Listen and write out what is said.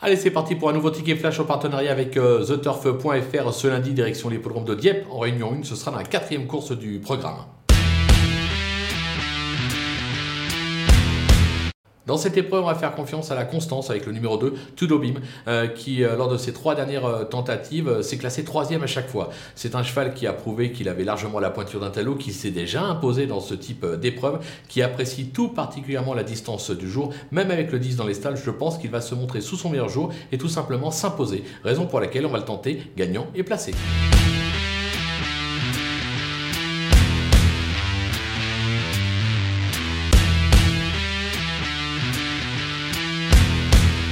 Allez, c'est parti pour un nouveau ticket flash en partenariat avec euh, TheTurf.fr ce lundi, direction l'hippodrome de Dieppe en réunion 1. Ce sera la quatrième course du programme. Dans cette épreuve, on va faire confiance à la constance avec le numéro 2, Tudobim, euh, qui, euh, lors de ses trois dernières euh, tentatives, s'est classé troisième à chaque fois. C'est un cheval qui a prouvé qu'il avait largement la pointure d'un talon, qui s'est déjà imposé dans ce type d'épreuve, qui apprécie tout particulièrement la distance du jour. Même avec le 10 dans les stalles, je pense qu'il va se montrer sous son meilleur jour et tout simplement s'imposer. Raison pour laquelle on va le tenter gagnant et placé.